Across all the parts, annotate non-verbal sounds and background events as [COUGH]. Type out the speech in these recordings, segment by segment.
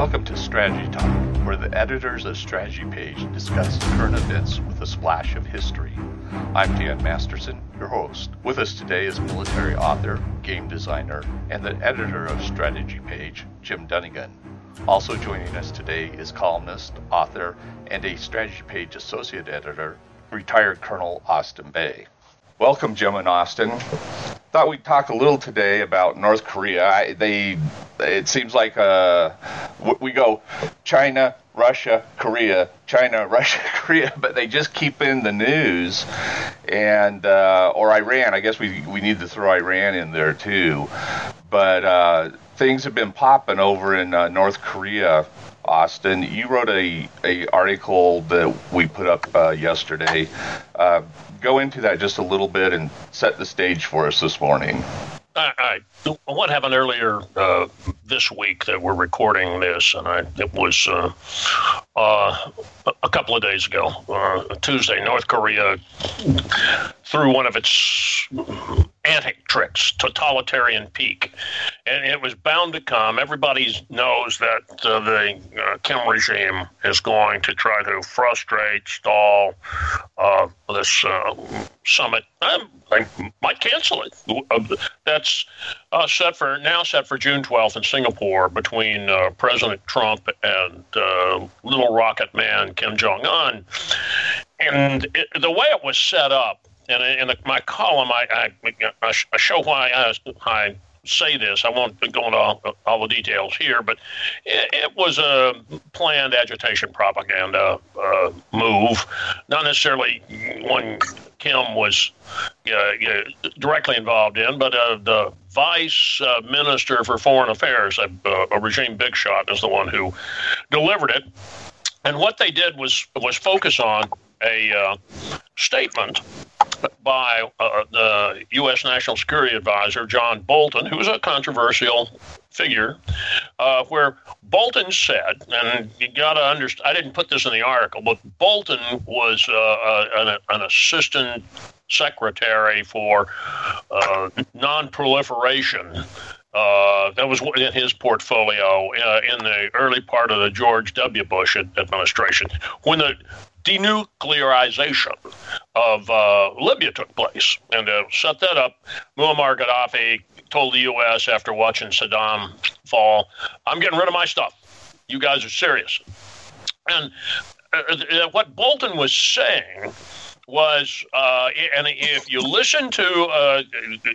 Welcome to Strategy Talk, where the editors of Strategy Page discuss current events with a splash of history. I'm Dan Masterson, your host. With us today is military author, game designer, and the editor of Strategy Page, Jim Dunnigan. Also joining us today is columnist, author, and a Strategy Page associate editor, retired Colonel Austin Bay. Welcome, Jim and Austin. Thought we'd talk a little today about North Korea. I, they, it seems like uh, we go China, Russia, Korea, China, [LAUGHS] Russia, Korea, but they just keep in the news, and uh, or Iran. I guess we we need to throw Iran in there too, but uh, things have been popping over in uh, North Korea. Austin, you wrote a, a article that we put up uh, yesterday. Uh, go into that just a little bit and set the stage for us this morning. I, I, what happened earlier uh, this week that we're recording this, and I, it was uh, uh, a couple of days ago, uh, Tuesday. North Korea threw one of its antic tricks, totalitarian pique, and it was bound to come. Everybody knows that uh, the uh, Kim regime is going to try to frustrate, stall uh, this uh, summit. I, I might cancel it. Uh, that's uh, set for now set for June 12th in Singapore between President Trump and Little Rocket Man Kim Jong Un. And it, the way it was set up and in the, my column, I, I, I show why I, I say this. I won't go into all, all the details here, but it, it, was a planned agitation propaganda uh, move, not necessarily one Kim was uh, directly involved in, but uh, the vice uh, minister for foreign affairs, a, a regime big shot, is the one who delivered it. And what they did was was focus on a uh, statement by uh, the U.S. National Security Advisor John Bolton, who's a controversial figure, uh, where Bolton said, and you got to understand, I didn't put this in the article, but Bolton was uh, uh an, an, assistant secretary for uh, non-proliferation. Uh, that was in his portfolio uh, in the early part of the George W. Bush administration. When the denuclearization of uh, Libya took place. And to set that up, Muammar Gaddafi told the U.S. after watching Saddam fall, I'm getting rid of my stuff. You guys are serious. And uh, uh what Bolton was saying was, uh, and if you listen to, uh,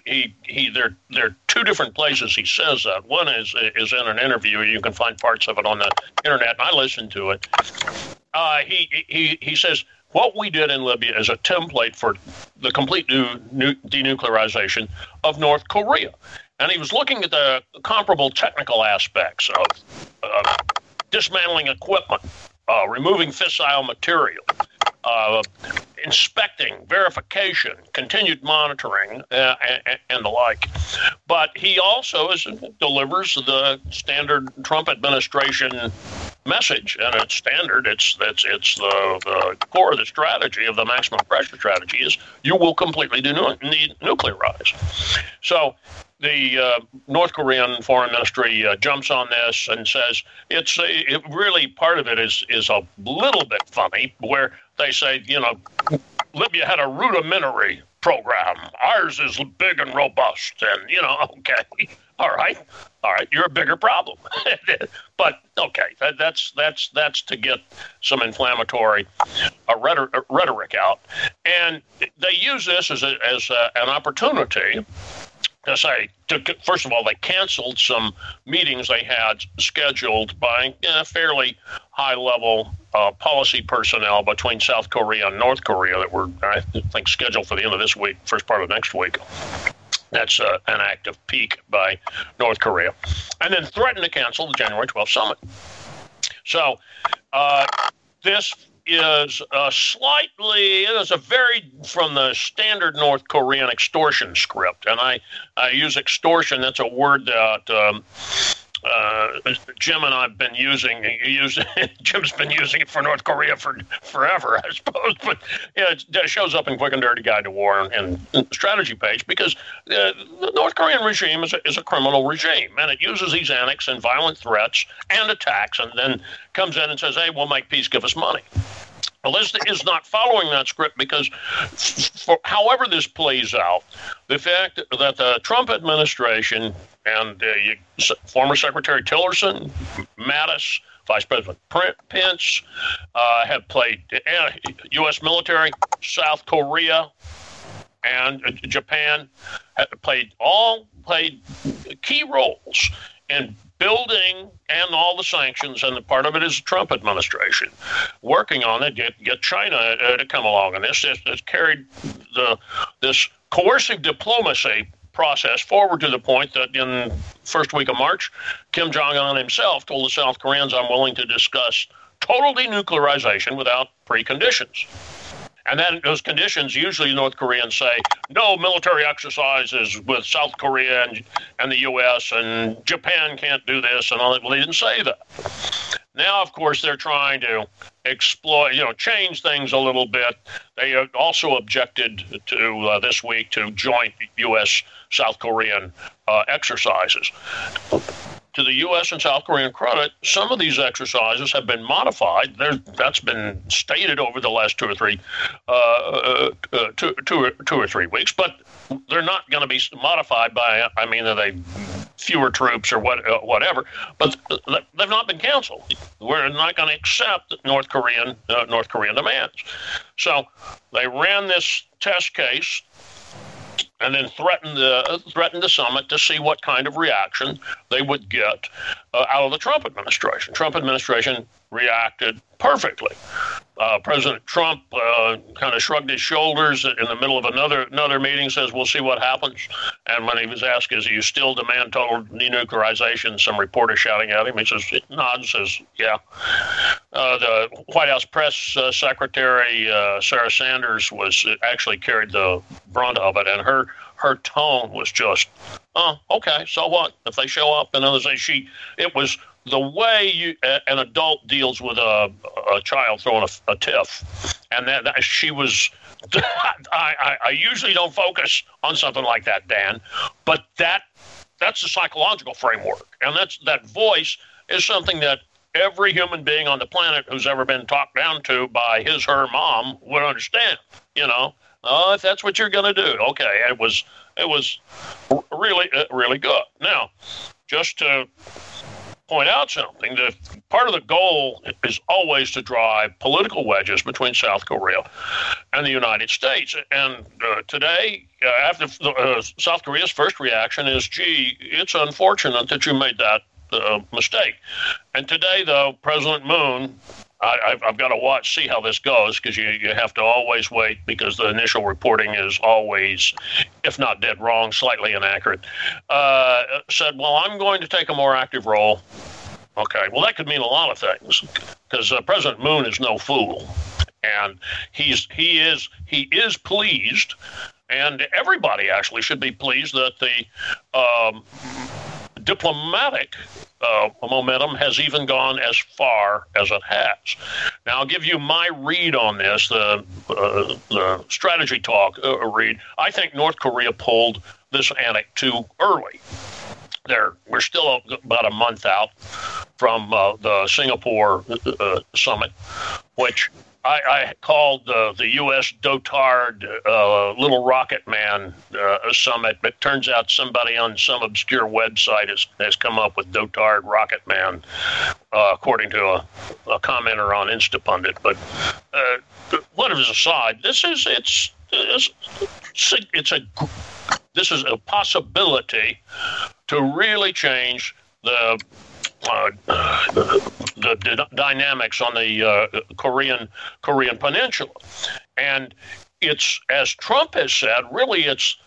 he he there there are two different places he says that. One is is in an interview. You can find parts of it on the internet. And I listened to it uh, he, he, he says, what we did in Libya is a template for the complete new, new denuclearization of North Korea. And he was looking at the comparable technical aspects of uh, dismantling equipment, uh, removing fissile material, uh, inspecting, verification, continued monitoring, uh, and, and, the like. But he also is, delivers the standard Trump administration message, and it's standard. It's it's it's the, the core of the strategy of the maximum pressure strategy is you will completely denuclearize. So the uh, North Korean foreign ministry uh, jumps on this and says it's it really part of it is is a little bit funny where they say you know Libya had a rudimentary program ours is big and robust and you know [LAUGHS] okay all right. All right. You're a bigger problem. [LAUGHS] But okay that, that's that's that's to get some inflammatory uh, rhetoric, rhetoric out. And they use this as a, as a, an opportunity to say, to, first of all, they canceled some meetings they had scheduled by uh, fairly high level uh, policy personnel between South Korea and North Korea that were, I think, scheduled for the end of this week, first part of next week. That's uh, an act of pique by North Korea. And then threatened to cancel the January 12th summit. So uh, this is a slightly it is a very from the standard North Korean extortion script, and I I use extortion. That's a word that um, uh, Jim and I've been using using [LAUGHS] Jim's been using it for North Korea for forever, I suppose. But yeah, it shows up in Quick and Dirty Guide to War and, and strategy page because the, the North Korean regime is a, is a criminal regime, and it uses these annex and violent threats and attacks, and then comes in and says, "Hey, we'll make peace. Give us money." Well, is not following that script because, for, however this plays out, the fact that the Trump administration and uh, former Secretary Tillerson, Mattis, Vice President Pence uh, have played uh, U.S. military, South Korea, and Japan have played all played key roles in building and all the sanctions, and the part of it is the Trump administration working on it. Get get China uh, to come along, and this has carried the this coercive diplomacy process forward to the point that in first week of March, Kim Jong Un himself told the South Koreans, "I'm willing to discuss total denuclearization without preconditions." And then those conditions, usually North Koreans say, no military exercises with South Korea and, and the U.S. and Japan can't do this and all that. Well, they didn't say that. Now, of course, they're trying to exploit, you know, change things a little bit. They also objected to uh, this week to joint U.S. South Korean uh, exercises to the U.S. and South Korean credit, some of these exercises have been modified. There, that's been stated over the last two or three, uh, uh, uh two, two, or, or three weeks. But they're not going to be modified by. I mean, are they fewer troops or what, uh, whatever? But they've not been canceled. We're not going to accept North Korean uh, North Korean demands. So they ran this test case and then threatened the threatened the summit to see what kind of reaction they would get uh, out of the Trump administration. Trump administration reacted perfectly. Uh, President Trump uh, kind of shrugged his shoulders in the middle of another another meeting, says, "We'll see what happens." And when he was asked, "Is you still demand total denuclearization?" Some reporter shouting at him, he says, nods, says, "Yeah." Uh, the White House press uh, secretary uh, Sarah Sanders was actually carried the brunt of it, and her her tone was just, "Oh, okay, so what? If they show up and others say she," it was the way you, an adult deals with a, a child throwing a, a tiff, and that, that she was. [LAUGHS] I, I, I usually don't focus on something like that, Dan, but that that's the psychological framework, and that's that voice is something that every human being on the planet who's ever been talked down to by his her mom would understand. You know, oh, if that's what you're going to do, okay. It was it was really really good. Now, just to point out something that part of the goal is always to drive political wedges between South Korea and the United States. And uh, today, uh, after uh, South Korea's first reaction is, gee, it's unfortunate that you made that uh, mistake. And today, though, President Moon I, have got to watch, see how this goes, because you, you have to always wait because the initial reporting is always, if not dead wrong, slightly inaccurate. Uh, said, well, I'm going to take a more active role. Okay, well, that could mean a lot of things because uh, President Moon is no fool. And he's he is he is pleased, and everybody actually should be pleased that the um, diplomatic uh, momentum has even gone as far as it has. Now, I'll give you my read on this, the, uh, the strategy talk uh, read. I think North Korea pulled this annex too early. There, we're still about a month out from uh, the Singapore uh, summit, which I, I called uh, the U.S. Dotard uh, Little Rocket Man uh, Summit, but turns out somebody on some obscure website has, has come up with Dotard Rocket Man, uh, according to a, a, commenter on Instapundit. But uh, whatever aside, this is it's it's, it's a this is a possibility to really change the the, the, dynamics on the uh, Korean Korean Peninsula, and it's as Trump has said, really it's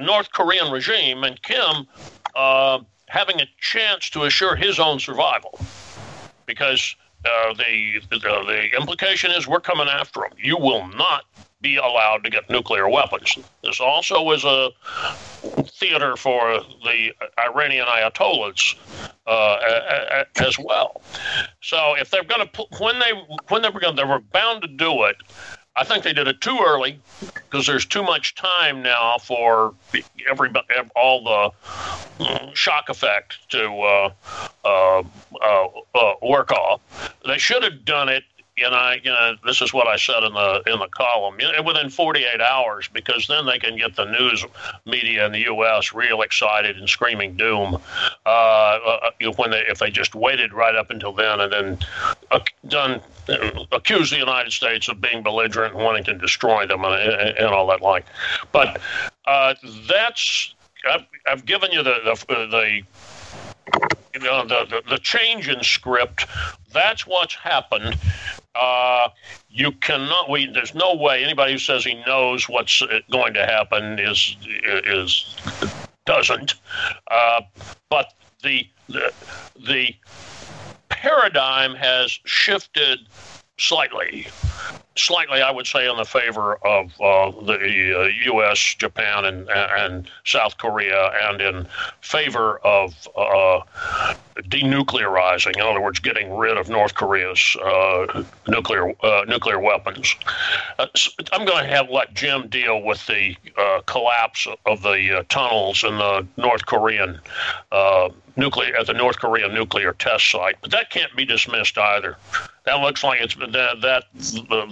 North Korean regime and Kim uh, having a chance to assure his own survival, because uh, the, the the implication is we're coming after him. You will not be allowed to get nuclear weapons. This also is a theater for the Iranian Ayatollahs uh, as well. So if they're going to when they when they were going they were bound to do it. I think they did it too early because there's too much time now for every all the mm, shock effect to uh, uh, uh, uh work off. They should have done it you know, you know, this is what I said in the in the column. Within 48 hours, because then they can get the news media in the U.S. real excited and screaming doom. Uh, uh, when they if they just waited right up until then and then uh, done accuse the United States of being belligerent and wanting to destroy them and, and, and all that like. But uh, that's I've, I've given you the the, the you know the, the, the change in script that's what's happened uh, you cannot. We there's no way anybody who says he knows what's going to happen is is doesn't. Uh, but the, the the paradigm has shifted slightly slightly, I would say, in the favor of uh, the uh, U.S., Japan, and, and South Korea, and in favor of uh, denuclearizing. In other words, getting rid of North Korea's uh, nuclear uh, nuclear weapons. Uh, so I'm going to have let Jim deal with the collapse of the tunnels in the North Korean nuclear at the North Korean nuclear test site, but that can't be dismissed either. That looks like it's that that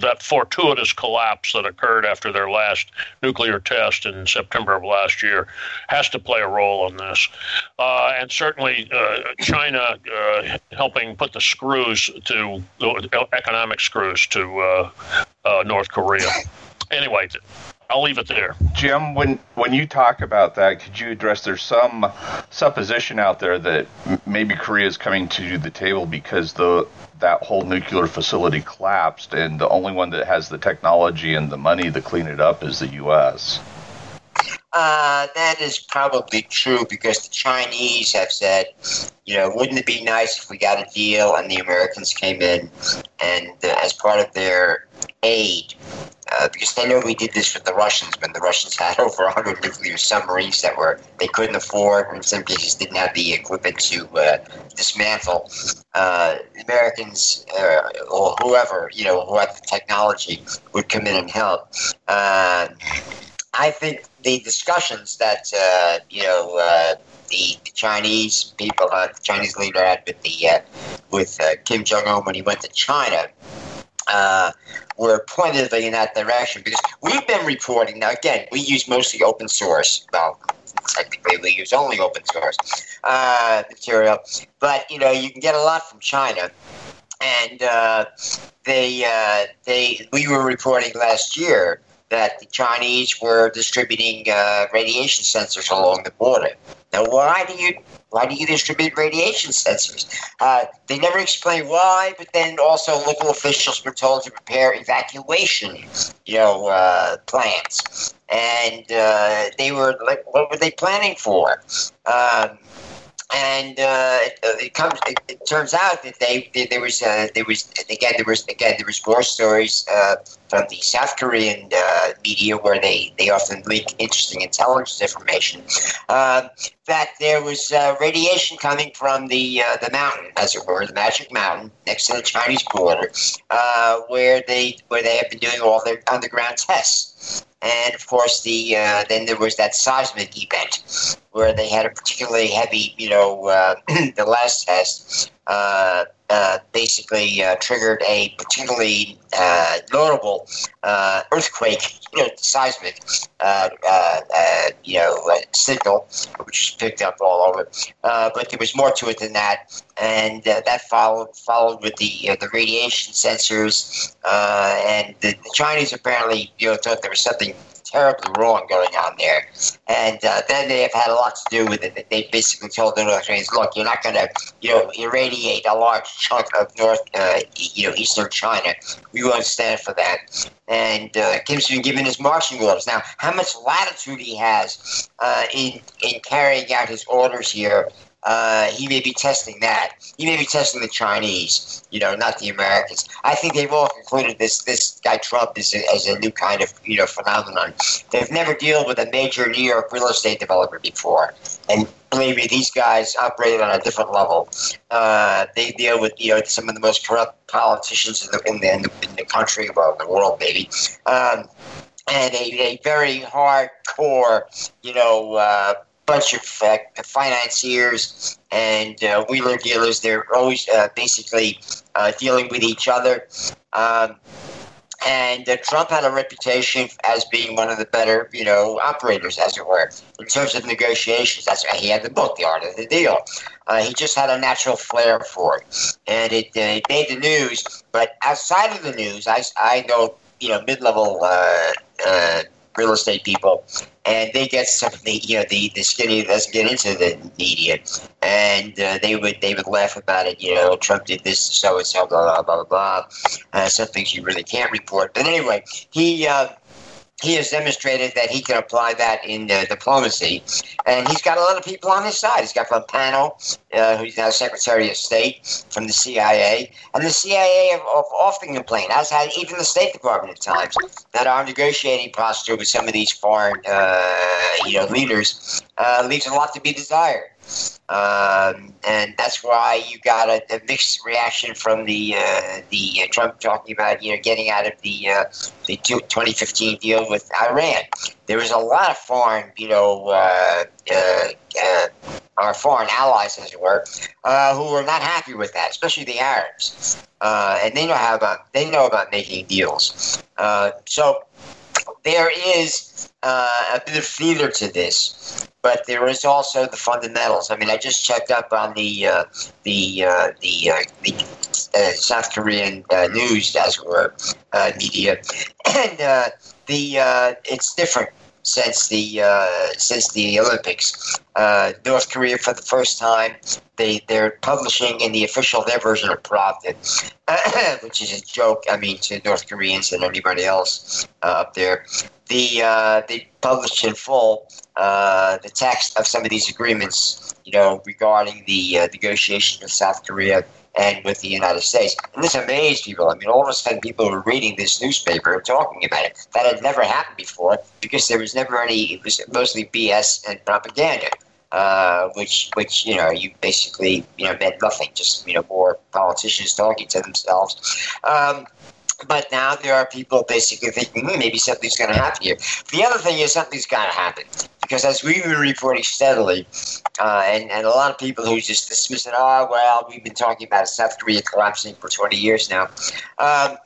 that fortuitous collapse that occurred after their last nuclear test in September of last year has to play a role in this, uh, and certainly uh, China uh, helping put the screws to economic screws to uh, uh, North Korea. Anyway, I'll leave it there. Jim, when when you talk about that, could you address? There's some supposition out there that maybe Korea is coming to the table because the that whole nuclear facility collapsed, and the only one that has the technology and the money to clean it up is the U.S. Uh, that is probably true because the Chinese have said, you know, wouldn't it be nice if we got a deal and the Americans came in and uh, as part of their aid, uh, because they know we did this with the Russians when the Russians had [LAUGHS] over 100 nuclear submarines that were they couldn't afford, and in some cases didn't have the equipment to uh, dismantle. Uh, Americans uh, or whoever you know who had the technology would come in and help. Uh, I think the discussions that you know the, the, Chinese people, the Chinese leader had with the with Kim Jong Un when he went to China uh, were pointedly in that direction because we've been reporting now. Again, we use mostly open source. Well, technically, we use only open source uh, material, but you know you can get a lot from China. And uh, they, uh, they, we were reporting last year that the Chinese were distributing uh, radiation sensors along the border. Now, why do you why do you distribute radiation sensors? Uh, they never explain why, but then also local officials were told to prepare evacuation, you know, uh, plans, and uh, they were like, what were they planning for? Um, and uh, it comes. It, it, turns out that they, they there was uh, there was again there was again there was more stories uh, from the South Korean uh, media where they, they often leak interesting intelligence information uh, that there was uh, radiation coming from the the mountain, as it were, the Magic Mountain next to the Chinese border, where they where they have been doing all their underground tests. And of course, the uh, then there was that seismic event where they had a particularly heavy, you know, uh, [CLEARS THROAT] the last test uh, uh basically uh, triggered a particularly uh, notable earthquake, you know, seismic, you know, signal, which was picked up all over. but there was more to it than that, and that followed followed with the the radiation sensors, and the, the Chinese apparently, you know, thought there was something terribly wrong going on there. And uh, then they have had a lot to do with it. They basically told the North Koreans, look, you're not going to, you know, irradiate a large chunk of North, uh, you know, Eastern China. We won't stand for that. And uh, Kim's been given his marching orders. Now, how much latitude he has uh, in in carrying out his orders here uh, he may be testing that. He may be testing the Chinese, you know, not the Americans. I think they've all concluded this this guy Trump is a, as a new kind of you know phenomenon. They've never dealt with a major New York real estate developer before, and believe me, these guys operate on a different level. Uh, they deal with you know some of the most corrupt politicians in the in the, in the, in the country, well, the world, maybe. Um, and a, a very hardcore, you know, uh, bunch of financiers and uh, wheeler dealers. They're always uh, basically uh, dealing with each other. Um, and uh, Trump had a reputation as being one of the better, you know, operators, as it were, in terms of negotiations. That's he had the book, The Art of the Deal. Uh, he just had a natural flair for it, and it, it made the news. But outside of the news, I, I know, you know, mid-level real estate people, and they get some the you know the the skinny doesn't get into the media, and uh, they would they would laugh about it. You know, Trump did this, so and so, blah blah blah blah blah. Uh, some things you really can't report, but anyway, he. Uh, he has demonstrated that he can apply that in uh, diplomacy, and he's got a lot of people on his side. He's got Pompeo, uh, who's now Secretary of State from the CIA, and the CIA have, have often complained, as had even the State Department at times, that our negotiating posture with some of these foreign, uh, you know, leaders uh, leaves a lot to be desired. Um, and that's why you got a, a mixed reaction from the uh, the uh, Trump talking about you know getting out of the uh, the 2015 deal with Iran. There was a lot of foreign you know uh, uh, uh, our foreign allies, as it were, who were not happy with that, especially the Arabs. and they know how about they know about making deals. so there is uh, a bit of theater to this, but there is also the fundamentals. I mean, I just checked up on the uh, the uh, the, uh, the uh, South Korean uh, news, as it were, media, [CLEARS THROAT] and the it's different since the uh, since the Olympics. Uh, North Korea, for the first time, they they're publishing in the official their version of Pravda, [COUGHS] which is a joke. I mean, to North Koreans and anybody else up there the uh, they published in full uh, the text of some of these agreements, you know, regarding the uh, negotiations with South Korea and with the United States. And this amazed people. I mean, all of a sudden, people were reading this newspaper and talking about it. That had never happened before because there was never any. It was mostly BS and propaganda. Uh, which, which you know, you basically you know meant nothing. Just you know, more politicians talking to themselves. Um, but now there are people basically thinking hmm, maybe something's going to happen here. The other thing is something's got to happen because as we've been reporting steadily, uh, and, and a lot of people who just dismiss it, oh, well, we've been talking about South Korea collapsing for 20 years now. Um,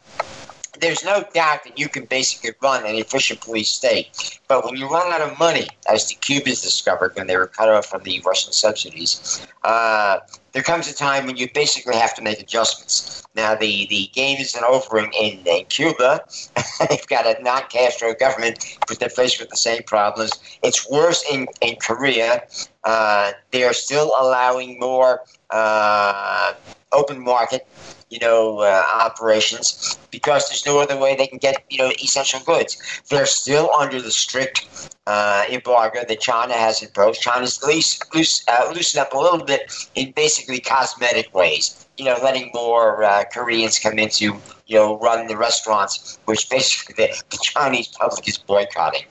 there's no doubt that you can basically run an efficient police state. But when you run out of money, as the Cubans discovered when they were cut off from the Russian subsidies, uh, there comes a time when you basically have to make adjustments. Now, the, the game isn't over in, in, in Cuba. [LAUGHS] They've got a non Castro government, but they're faced with the same problems. It's worse in, in Korea. Uh, they are still allowing more uh, open market you know, uh, operations because there's no other way they can get, you know, essential goods. They're still under the strict uh, embargo that China has imposed. China's loose, loose, uh, loosened up a little bit in basically cosmetic ways. You know, letting more uh, Koreans come into, you know, run the restaurants, which basically the, the Chinese public is boycotting.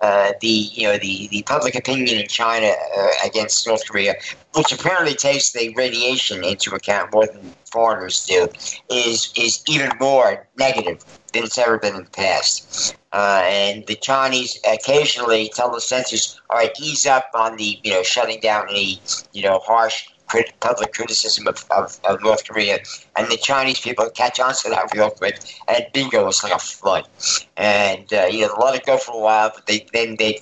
Uh, the you know the, the public opinion in China uh, against North Korea, which apparently takes the radiation into account more than foreigners do, is is even more negative than it's ever been in the past. Uh, and the Chinese occasionally tell the censors, "All right, ease up on the you know shutting down any you know harsh crit- public criticism of, of, of, North Korea, and the Chinese people catch on to that real quick, and bingo, it's like a flood. And uh, you know, let it go for a while, but they then they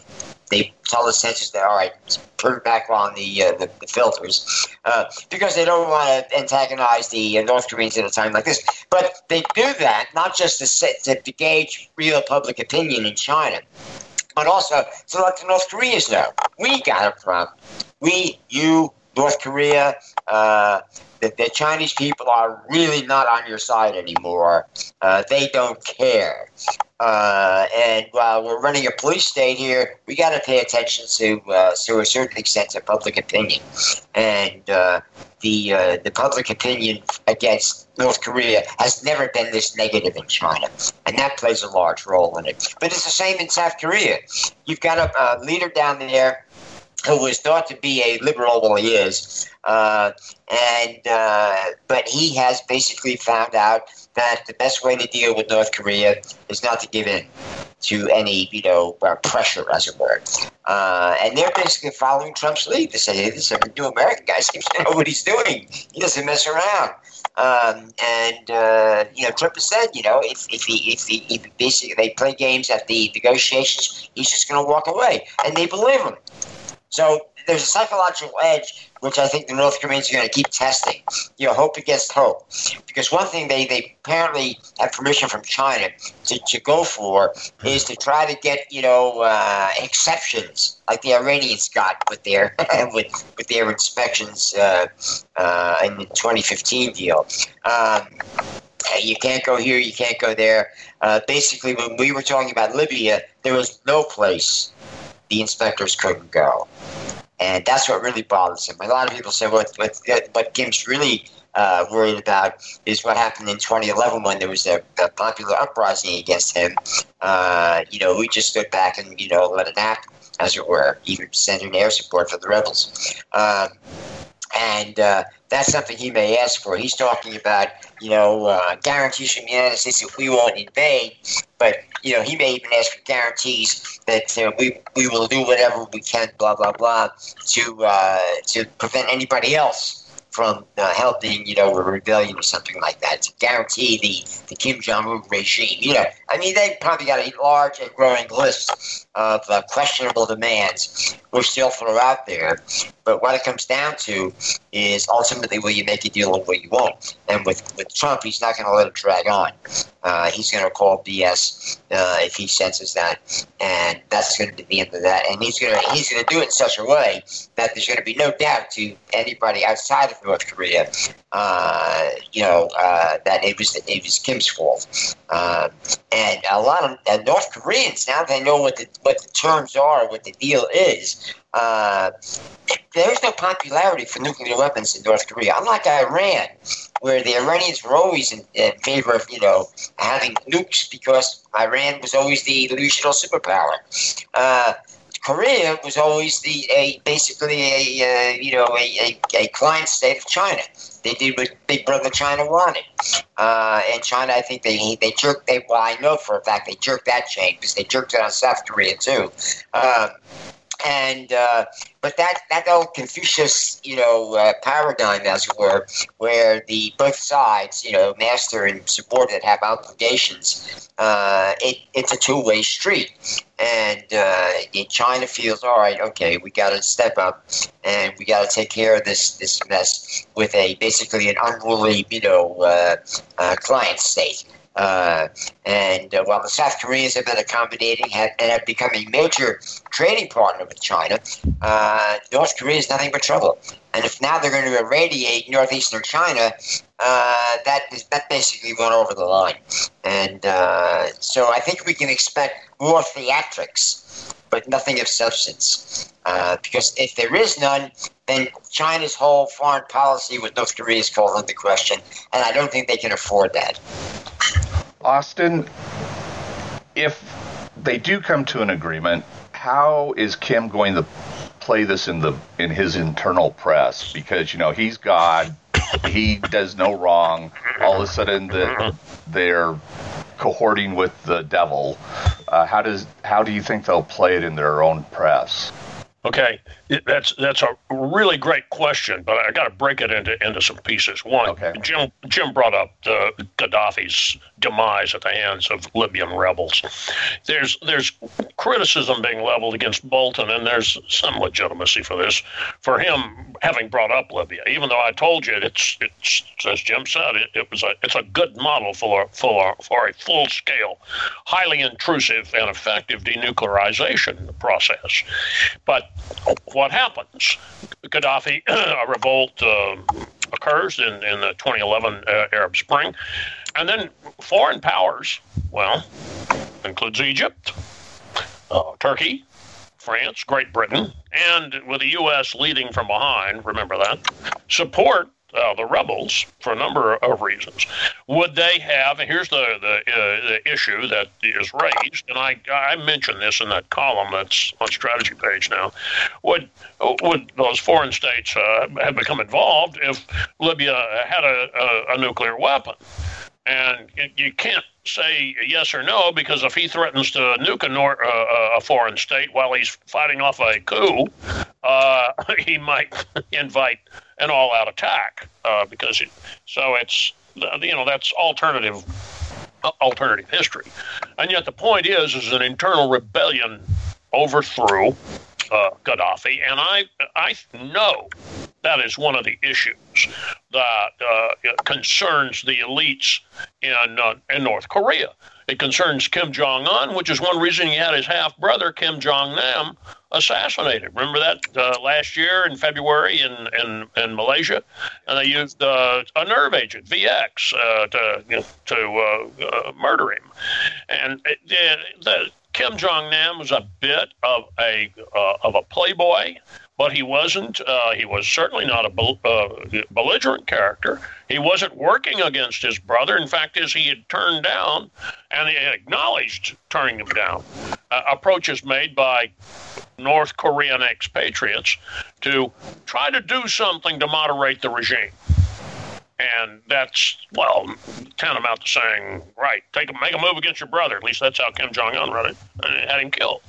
they tell the censors that all right, put back on the uh, the, the, filters uh, because they don't want to antagonize the uh, North Koreans at a time like this. But they do that not just to, set, to, to gauge real public opinion in China, but also to let the North Koreans know we got a problem. We, you, North Korea, uh, the, the, Chinese people are really not on your side anymore. Uh, they don't care. Uh, and while we're running a police state here, we got to pay attention to, uh, to a certain extent, to public opinion. And uh, the uh, the public opinion against North Korea has never been this negative in China, and that plays a large role in it. But it's the same in South Korea. You've got a, a leader down there who was thought to be a liberal, well, he is, uh, and uh, but he has basically found out that the best way to deal with North Korea is not to give in to any, you know, uh, pressure, as it were. Uh, and they're basically following Trump's lead. They say, hey, this is a new American guy [LAUGHS] seems to know what he's doing. He doesn't mess around. Um, and uh, you know, Trump has said, you know, if if he if he if basically they play games at the negotiations, he's just going to walk away, and they believe him. So there's a psychological edge which I think the North Koreans are going to keep testing. You know, hope against hope. Because one thing they, they apparently have permission from China to, to go for is to try to get, you know, uh, exceptions like the Iranians got with their [LAUGHS] with, with their inspections uh, uh, in the 2015 deal. Um, you can't go here, you can't go there. Uh, basically, when we were talking about Libya, there was no place the inspectors couldn't go. And that's what really bothers him. A lot of people say what, what, what Kim's really uh, worried about is what happened in 2011 when there was a, a popular uprising against him. Uh, you know, we just stood back and, you know, let it happen, as it were, even sending air support for the rebels. Um, and uh, that's something he may ask for. He's talking about, you know, uh, guarantees from the United States that we won't invade, but you know, he may even ask for guarantees that uh, we we will do whatever we can, blah blah blah, to uh, to prevent anybody else from uh, helping, you know, a rebellion or something like that to guarantee the, the Kim Jong Un regime. You know, I mean, they've probably got a large and growing list of uh, questionable demands, which they'll throw out there. But what it comes down to is ultimately will you make a deal or will you won't. And with, with Trump, he's not going to let it drag on. Uh, he's going to call BS uh, if he senses that, and that's going to be the end of that. And he's going to he's going to do it in such a way that there's going to be no doubt to anybody outside of North Korea, uh, you know, uh, that it was it was Kim's fault. Uh, and a lot of North Koreans now they know what the what the terms are, what the deal is. Uh, there's no popularity for nuclear weapons in North Korea, unlike Iran, where the Iranians were always in, in favor of, you know, having nukes because Iran was always the regional superpower. Uh, Korea was always the a basically a uh, you know a, a, a, client state of China. They did what Big Brother China wanted, uh, and China I think they they jerked they well I know for a fact they jerked that chain because they jerked it on South Korea too. Uh, and uh, but that that old Confucius, you know, uh, paradigm, as it were, where the both sides, you know, master and subordinate have obligations. Uh, it, it's a two way street, and uh, China feels all right. Okay, we got to step up, and we got to take care of this this mess with a basically an unruly, you know, uh, uh, client state. Uh, and uh, while the South Koreans have been accommodating have, and have become a major trading partner with China, uh, North Korea is nothing but trouble. And if now they're going to irradiate northeastern China, uh, that is, that basically went over the line. And uh, so I think we can expect more theatrics, but nothing of substance. Because if there is none, then China's whole foreign policy with North Korea is called into question, and I don't think they can afford that. Austin, if they do come to an agreement, how is Kim going to play this in the in his internal press? Because you know he's God, he does no wrong. All of a sudden, the, they're cohorting with the devil. Uh, how does how do you think they'll play it in their own press? Okay, that's that's a really great question, but I got to break it into into some pieces. One, okay. Jim Jim brought up the Gaddafi's demise at the hands of Libyan rebels. There's there's criticism being leveled against Bolton, and there's some legitimacy for this, for him having brought up Libya. Even though I told you it's it's as Jim said, it, it was a it's a good model for for for a full scale, highly intrusive and effective denuclearization process, but what happens? Gaddafi, [CLEARS THROAT] a revolt uh, occurs in, in the 2011 uh, Arab Spring. And then foreign powers, well, includes Egypt, uh, Turkey, France, Great Britain, and with the U.S. leading from behind, remember that, support uh, the rebels for a number of reasons. Would they have? And here's the the, uh, the, issue that is raised, and I I mentioned this in that column that's on strategy page now. Would would those foreign states uh, have become involved if Libya had a, a, a nuclear weapon? And you can't say yes or no because if he threatens to nuke a, nor- uh, a foreign state while he's fighting off a coup, uh, [LAUGHS] he might [LAUGHS] invite an all-out attack uh, because it, so it's you know that's alternative alternative history, and yet the point is is an internal rebellion overthrew uh, Gaddafi, and I I know that is one of the issues that uh, concerns the elites in uh, in North Korea. It concerns Kim Jong Un, which is one reason he had his half brother Kim Jong Nam assassinated. Remember that uh, last year in February in in, in Malaysia, and they used uh, a nerve agent VX uh, to you know, to uh, murder him, and it, the, Kim Jong Nam was a bit of a uh, of a playboy, but he wasn't. Uh, he was certainly not a bel- uh, belligerent character. He wasn't working against his brother. In fact, as he had turned down, and he acknowledged turning him down, uh, approaches made by North Korean expatriates to try to do something to moderate the regime. And that's, well, tantamount to saying, right, take a, make a move against your brother. At least that's how Kim Jong un run it, and had him killed.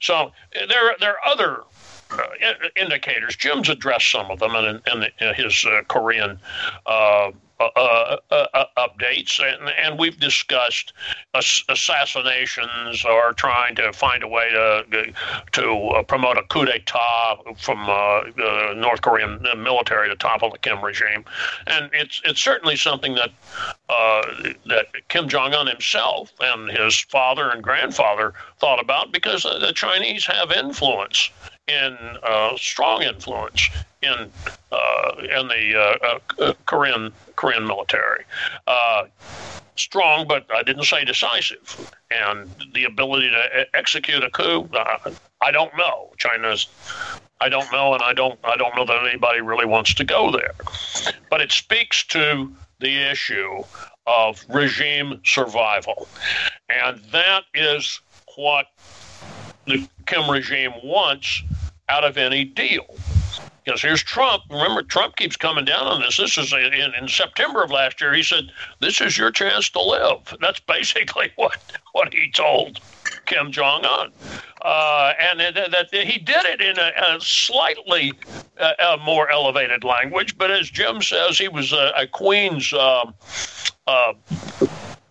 So there, there are other uh, indicators. Jim's addressed some of them in, in, in his uh, Korean uh, uh, uh, uh, updates, and, and we've discussed ass- assassinations or trying to find a way to to promote a coup d'état from the North Korean military to topple the Kim regime, and it's it's certainly something that that Kim Jong Un himself and his father and grandfather thought about because the Chinese have influence in uh, strong influence in uh, in the uh, uh Korean Korean military. Uh, strong, but I didn't say decisive. And the ability to execute a coup, uh, I don't know. China's. I don't know, and I don't. I don't know that anybody really wants to go there. But it speaks to the issue of regime survival, and that is what the Kim regime wants out of any deal. Because here's Trump. Remember, Trump keeps coming down on this. This is in, in September of last year. He said, "This is your chance to live." [LAUGHS] That's basically [LAUGHS] what what he told Kim Jong Un, uh, and that, that, he did it in a, a slightly uh, a more elevated language. But as Jim says, he was a, a Queens. Um, uh,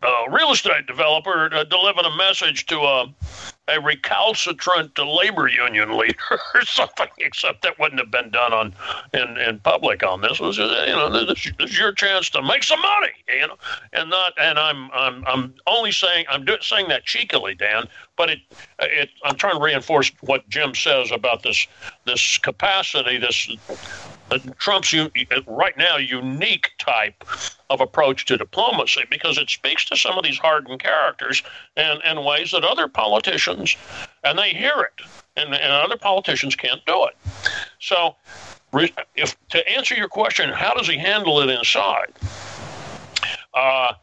uh, real estate developer delivering a message to a a recalcitrant labor union leader [LAUGHS] or something, except that wouldn't have been done on in, in public on this. Was you know this, this is your chance to make some money, you know, and not and I'm I'm I'm only saying I'm do, saying that cheekily, Dan, but it it I'm trying to reinforce what Jim says about this this capacity, this Trump's right now unique type of approach to diplomacy because it speaks to some of these hardened characters and in ways that other politicians and they hear it and, and other politicians can't do it. So, if to answer your question, how does he handle it inside? Uh,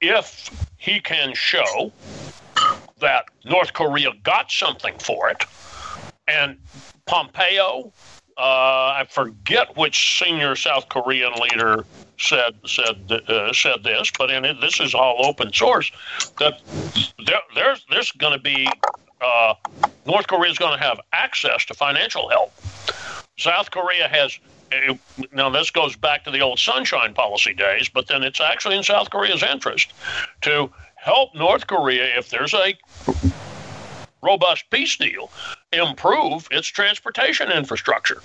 if he can show that North Korea got something for it, and Pompeo uh, I forget which senior South Korean leader said said uh, said this, but in it, this is all open source. That there, there's there's going to be uh, North Korea is going to have access to financial help. South Korea has. Uh, now this goes back to the old sunshine policy days, but then it's actually in South Korea's interest to help North Korea if there's a robust peace deal improve its transportation infrastructure.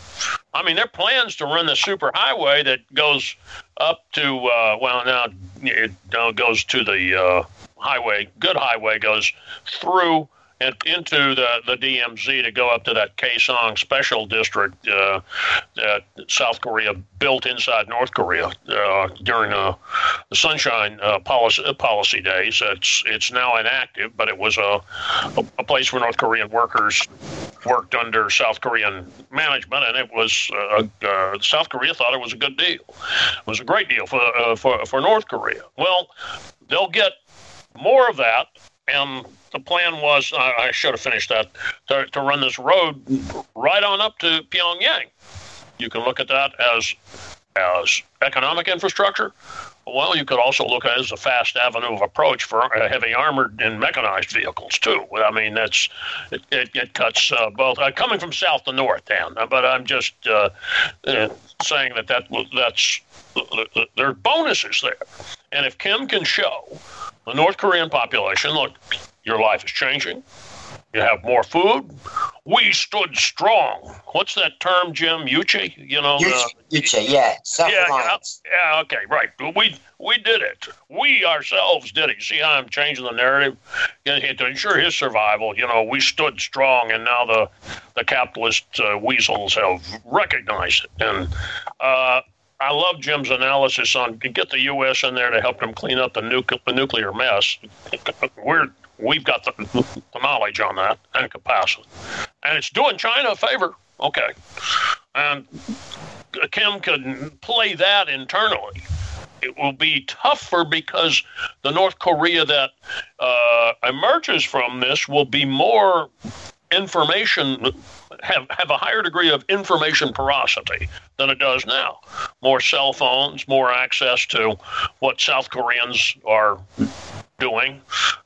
I mean, their plans to run the superhighway that goes up to, uh, well, now it goes to the uh, highway, good highway goes through into the, the DMZ to go up to that Kaesong Special District uh, that South Korea built inside North Korea uh, during uh, the Sunshine uh, policy, policy days. It's it's now inactive, but it was a, a, a place where North Korean workers worked under South Korean management, and it was uh, South Korea thought it was a good deal. It was a great deal for for for North Korea. Well, they'll get more of that and the plan was uh, I should have finished that to, to, run this road right on up to Pyongyang. You can look at that as as economic infrastructure. Well, you could also look at it as a fast avenue of approach for uh, heavy armored and mechanized vehicles too. I mean, that's it. It, it cuts uh, both uh, coming from south to north, Dan. But I'm just uh, uh, saying that that that's there are bonuses there, and if Kim can show the North Korean population, look, your life is changing. You have more food. We stood strong. What's that term, Jim? Juche? You know, Juche, uh, yeah, yeah, yeah, okay, right. We we did it. We ourselves did it. See how I'm changing the narrative to ensure his survival. You know, we stood strong, and now the the capitalist uh, weasels have recognized it. And uh, I love Jim's analysis on get the U.S. in there to help them clean up the, the nuclear mess. We're we've got the, the knowledge on that and capacity, and it's doing China a favor. Okay, and Kim could play that internally. It will be tougher because the North Korea that uh, emerges from this will be more information have, have a higher degree of information porosity than it does now. More cell phones, more access to what South Koreans are doing,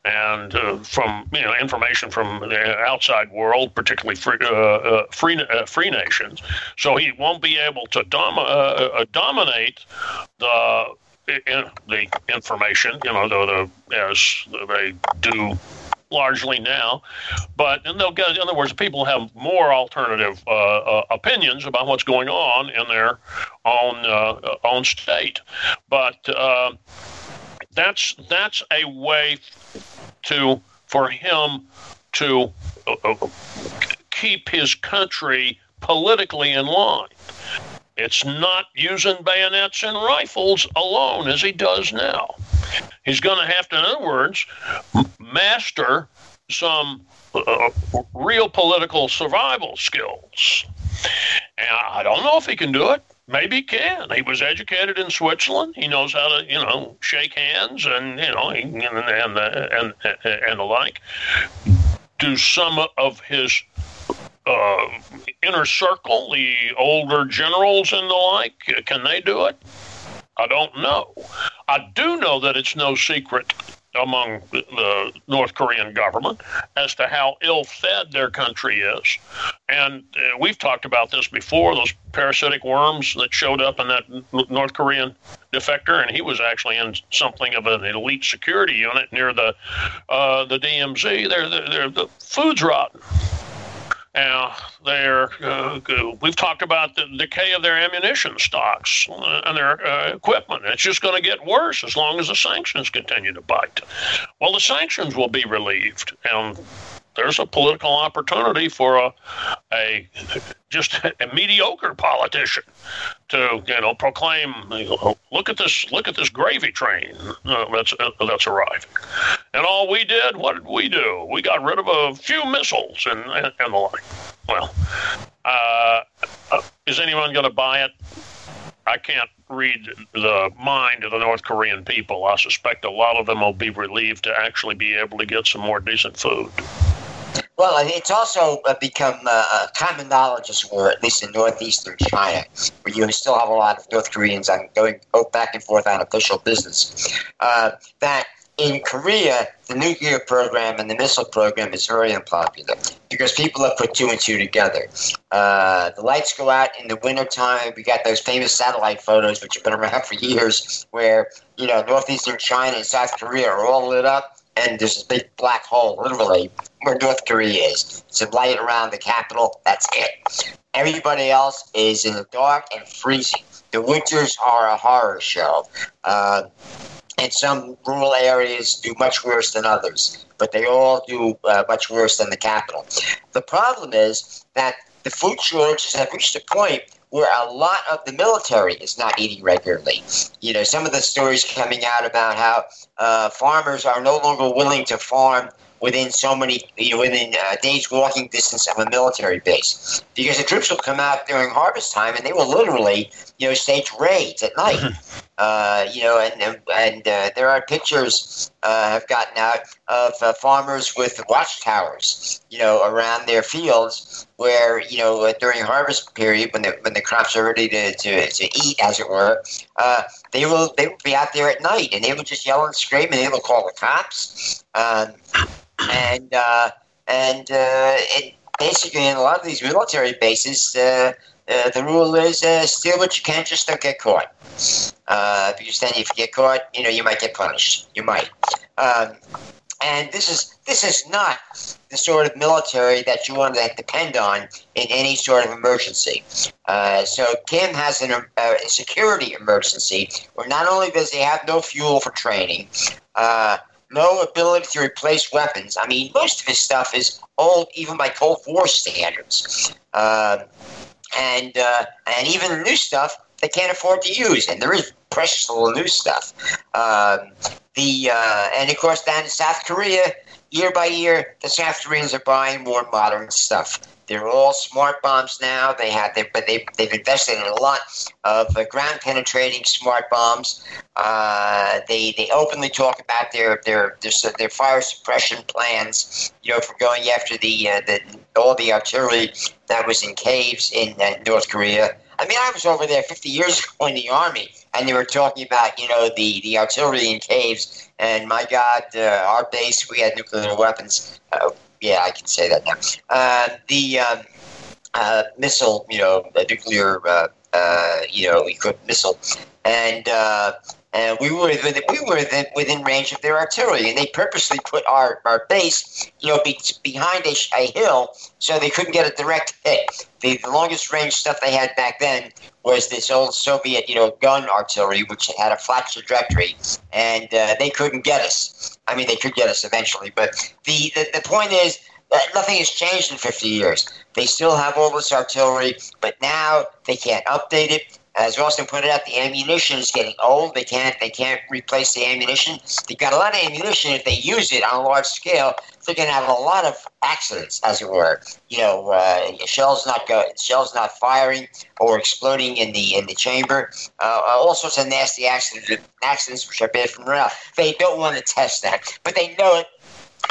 and uh, from you know information from the outside world, particularly free uh, uh, free, uh, free nations. So he won't be able to dom- uh, uh, dominate the in, the information, you know, the, the, as they do largely now. But and they'll get, in other words, people have more alternative uh, uh, opinions about what's going on in their own uh, own state. But uh, that's that's a way to for him to uh, uh, keep his country politically in line. It's not using bayonets and rifles alone as he does now. He's going to have to, in other words, master some uh, real political survival skills. And I don't know if he can do it. Maybe he can. He was educated in Switzerland. He knows how to, you know, shake hands and you know and and and, and the like. Do some of his uh, inner circle, the older generals and the like, can they do it? I don't know. I do know that it's no secret among the North Korean government as to how ill fed their country is. And uh, we've talked about this before those parasitic worms that showed up in that North Korean defector, and he was actually in something of an elite security unit near the uh, the DMZ. They're, they're, they're, the food's rotten. Uh, they're, uh, we've talked about the decay of their ammunition stocks and their uh, equipment. It's just going to get worse as long as the sanctions continue to bite. Well, the sanctions will be relieved, and there's a political opportunity for a, a just a mediocre politician to you know proclaim look at this look at this gravy train uh, that's uh, that's arriving and all we did what did we do we got rid of a few missiles and and the like well uh, uh is anyone going to buy it I can't read the mind of the North Korean people. I suspect a lot of them will be relieved to actually be able to get some more decent food. Well, it's also uh, become uh, common knowledge, as well, at least in northeastern China, where you still have a lot of North Koreans on going back and forth on official business, uh, that in Korea, the nuclear program and the missile program is very unpopular because people have put two and two together. Uh, the lights go out in the wintertime. We got those famous satellite photos, which have been around [LAUGHS] for years, where you know northeastern China and South Korea are all lit up and there's this big black hole, literally, where North Korea is. Some light around the capital, that's it. Everybody else is in the dark and freezing. The winters are a horror show. Uh, and some rural areas do much worse than others, but they all do uh, much worse than the capital. The problem is that the food shortages have reached a point where a lot of the military is not eating regularly. You know, some of the stories coming out about how uh, farmers are no longer willing to farm within so many, you know, within a uh, days walking distance of a military base, because the troops will come out during harvest time and they will literally, you know, stage raids at night. [LAUGHS] Uh, you know, and and uh, there are pictures uh, have gotten out of uh, farmers with watchtowers, you know, around their fields where you know uh, during harvest period when the when the crops are ready to, to, to eat, as it were, uh, they will they will be out there at night and they will just yell and scream and they will call the cops, um, and and it, basically in a lot of these military bases. the rule is steal what you can, just don't get caught. Uh, because then if you get caught, you know, you might get punished. You might. Um, and this is this is not the sort of military that you want to depend on in any sort of emergency. Uh, so Kim has an, uh, a security emergency where not only does he have no fuel for training, uh, no ability to replace weapons. I mean, most of his stuff is old, even by Cold War standards. Um, and uh, and even new stuff they can't afford to use, and there is precious little new stuff. Um, the uh, and of course down in South Korea, year by year, the South Koreans are buying more modern stuff. They're all smart bombs now. They have, but they they've invested in a lot of uh, ground penetrating smart bombs. Uh, they they openly talk about their their their, their fire suppression plans. You know, for going after the uh, the all the artillery that was in caves in uh, North Korea. I mean, I was over there 50 years [LAUGHS] ago in the army, and they were talking about, you know, the, the artillery in caves. And my God, uh, our base, we had nuclear weapons. Uh, yeah, I can say that now. Uh, the um, uh, missile, you know, nuclear, uh, uh, you know, equipped missile. And and we were within, we were within, within range of their artillery, and they purposely put our, our base, you know, be, behind a, a hill so they couldn't get a direct hit. The, the longest range stuff they had back then was this old Soviet, you know, gun artillery, which had a flat trajectory, and uh, they couldn't get us. I mean, they could get us eventually, but the, the, the point is that nothing has changed in 50 years. They still have all this artillery, but now they can't update it as Austin pointed out, the ammunition is getting old. They can't they can't replace the ammunition. They've got a lot of ammunition. If they use it on a large scale, they're going to have a lot of accidents, as it were. You know, uh, shells not go, shells not firing or exploding in the in the chamber. Uh, all sorts of nasty accidents, accidents which are bad from around. They don't want to test that, but they know it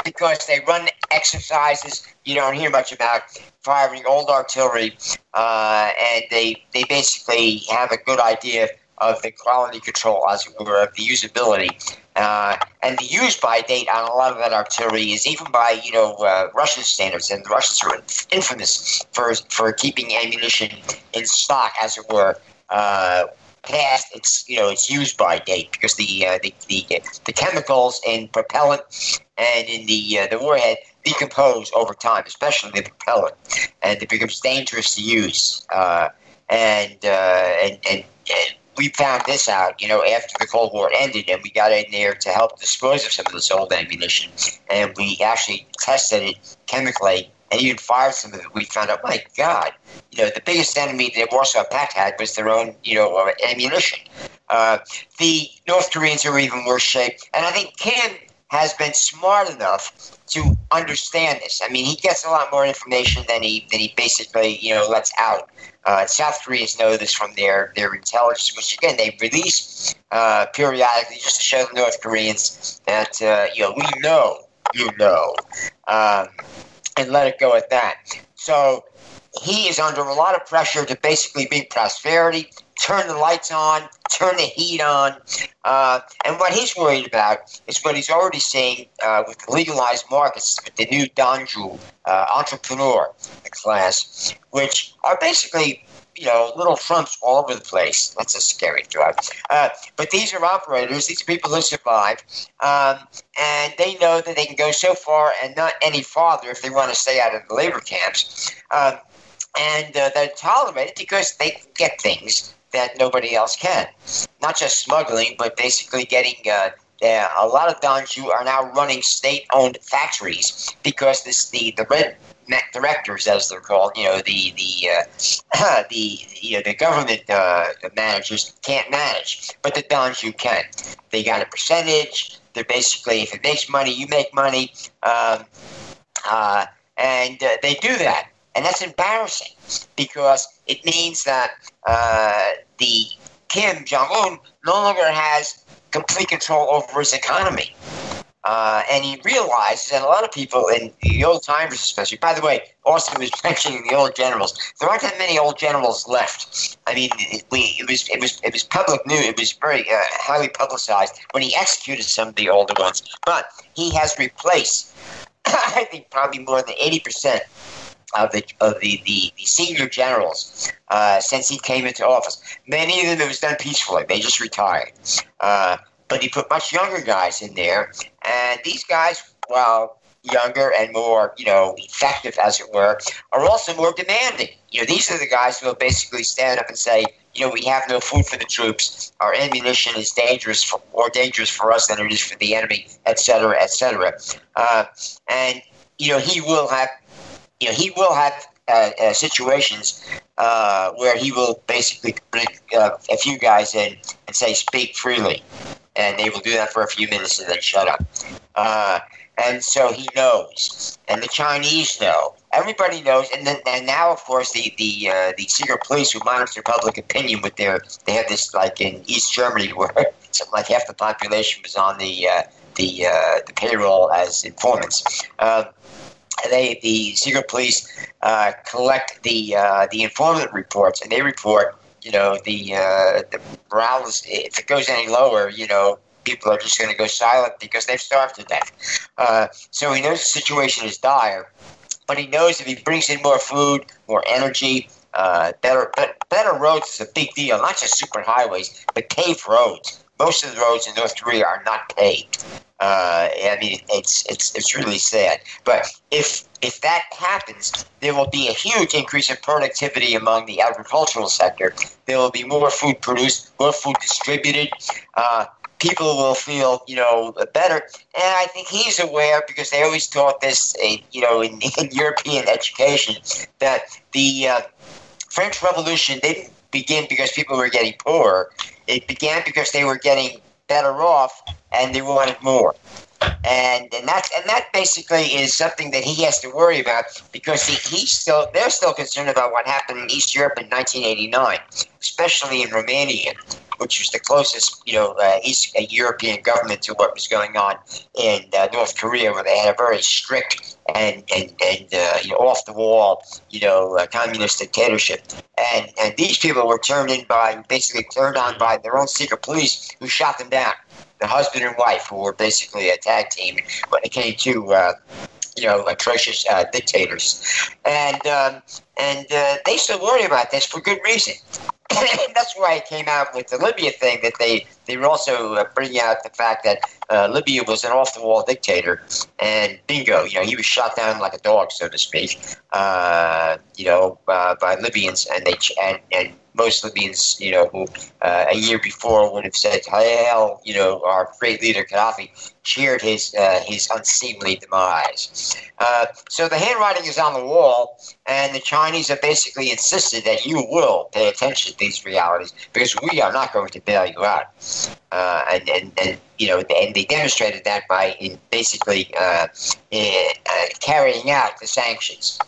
because they run exercises you don't hear much about firing old artillery, uh, and they they basically have a good idea of the quality control, as it were, of the usability. Uh, and the use by date on a lot of that artillery is even by you know uh, Russian standards, and the Russians are infamous for for keeping ammunition in stock, as it were, uh, past its you know its use by date because the uh, the, the the chemicals in propellant and in the uh, the warhead decompose over time, especially the propellant, and it becomes dangerous to use. Uh, and, uh, and, and and we found this out, you know, after the Cold War ended, and we got in there to help dispose of some of this old ammunition, and we actually tested it chemically and even fired some of it. We found out, my God, you know, the biggest enemy that Warsaw Pact had was their own, you know, uh, ammunition. Uh, the North Koreans are even worse shape, and I think Kim has been smart enough to understand this. I mean, he gets a lot more information than he than he basically you know lets out. Uh, South Koreans know this from their their intelligence, which again they release uh, periodically just to show the North Koreans that uh, you know we know you know, um, and let it go at that. So he is under a lot of pressure to basically be prosperity, turn the lights on, turn the heat on. Uh, and what he's worried about is what he's already seeing uh, with legalized markets, with the new Donju uh, entrepreneur class, which are basically you know, little Trumps all over the place. That's a scary thought. Uh, but these are operators. These are people who survive, um, and they know that they can go so far and not any farther if they want to stay out of the labor camps. Um, and uh, they're tolerated because they get things that nobody else can. Not just smuggling, but basically getting. Uh, a lot of Donju are now running state-owned factories because this the the red directors, as they're called, you know, the the uh, [CLEARS THROAT] the you know, the government uh, managers can't manage, but the Donju can. They got a percentage. They're basically, if it makes money, you make money, um, uh, and uh, they do that, and that's embarrassing because it means that uh, the Kim Jong Un no longer has complete control over his economy. Uh, and he realizes, and a lot of people in the old timers, especially. By the way, Austin was [LAUGHS] mentioning the old generals. There aren't that many old generals left. I mean, it, we, it was it was it was public news. It was very uh, highly publicized when he executed some of the older ones. But he has replaced, [COUGHS] I think, probably more than eighty percent of the of the, the, the senior generals uh, since he came into office. Many of them it was done peacefully. They just retired. Uh, but he put much younger guys in there, and these guys, while younger and more, you know, effective, as it were, are also more demanding. You know, these are the guys who will basically stand up and say, you know, we have no food for the troops. Our ammunition is dangerous, for, more dangerous for us than it is for the enemy, et cetera, et cetera. Uh, and you know, he will have, you know, he will have uh, uh, situations uh, where he will basically bring uh, a few guys in and say, speak freely and they will do that for a few minutes and then shut up. Uh, and so he knows, and the Chinese know. Everybody knows, and then and now, of course, the the uh, the secret police who monitor public opinion with their they have this like in East Germany [LAUGHS] where something like half the population was on the uh, the uh, the payroll as informants. Uh, they the secret police uh, collect the uh, the informant reports, and they report you know, the uh, the morale is if it goes any lower, you know, people are just going to go silent because they've starved to death. Uh, so he knows the situation is dire, but he knows if he brings in more food, more energy, uh, better better roads is a big deal. Not just super highways, but paved roads. Most of the roads in North Korea are not paved. Uh, I mean, it's it's it's really sad. But if if that happens, there will be a huge increase in productivity among the agricultural sector. There will be more food produced, more food distributed. Uh, people will feel, you know, better. And I think he's aware because they always taught this, uh, you know, in, [LAUGHS] in European education that the uh, French Revolution didn't begin because people were getting poorer. It began because they were getting better off and they wanted more. And and that and that basically is something that he has to worry about because he, he's still they're still concerned about what happened in East Europe in 1989, especially in Romania, which was the closest you know uh, East uh, European government to what was going on in uh, North Korea, where they had a very strict and and and uh, you know, off the wall you know uh, communist dictatorship. And and these people were turned in by basically turned on by their own secret police who shot them down the husband and wife who were basically a tag team when it came to uh, you know atrocious uh, dictators, and um, and uh, they still worry about this for good reason. [COUGHS] that's why it came out with the Libya thing that they they were also uh, bringing out the fact that uh, Libya was an off the wall dictator, and bingo, you know, he was shot down like a dog, so to speak, uh, you know, uh, by Libyans, and they and, and most Libyans, you know, who uh, a year before would have said, "Hell," you know, our great leader Gaddafi cheered his uh, his unseemly demise. Uh, so the handwriting is on the wall, and the Chinese have basically insisted that you will pay attention to these realities because we are not going to bail you out. Uh, and, and, and you know, and they demonstrated that by basically uh, uh, carrying out the sanctions,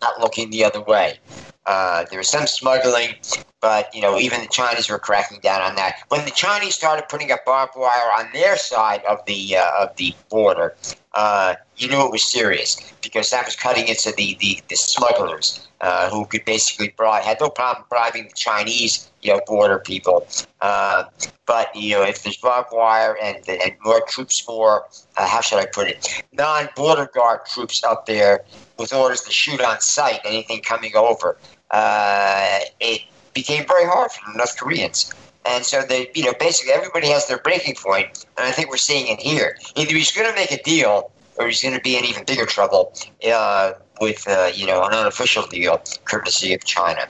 not looking the other way. Uh, there was some smuggling, but you know even the Chinese were cracking down on that. When the Chinese started putting up barbed wire on their side of the uh, of the border, uh, you knew it was serious because that was cutting into the the, the smugglers uh, who could basically bribe had no problem bribing the Chinese you know border people. Uh, but you know if there's barbed wire and and more troops, more how should I put it, non-border guard troops up there with orders to shoot on sight anything coming over uh, it became very hard for the North Koreans. And so they, you know, basically everybody has their breaking point, and I think we're seeing it here. Either he's going to make a deal, or he's going to be in even bigger trouble uh, with, uh, you know, an unofficial deal, courtesy of China.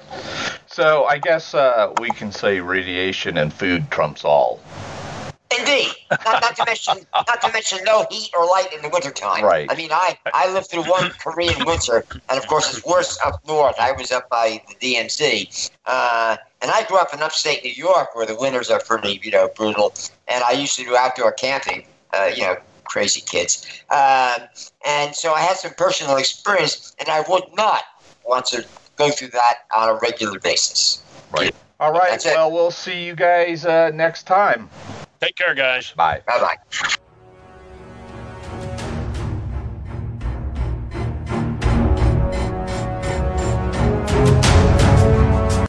So I guess uh, we can say radiation and food trumps all. Indeed. Not, not to mention, not to mention no heat or light in the wintertime. Right. I mean, I, I lived through one Korean winter, and of course it's worse up north. I was up by the DMZ, uh, and I grew up in upstate New York, where the winters are pretty, you know, brutal. And I used to do outdoor camping. Uh, you know, crazy kids. Um, and so I had some personal experience, and I would not want to go through that on a regular basis. Right. All right. That's it. Well, we'll see you guys uh, next time. Take care, guys. Bye. Bye bye.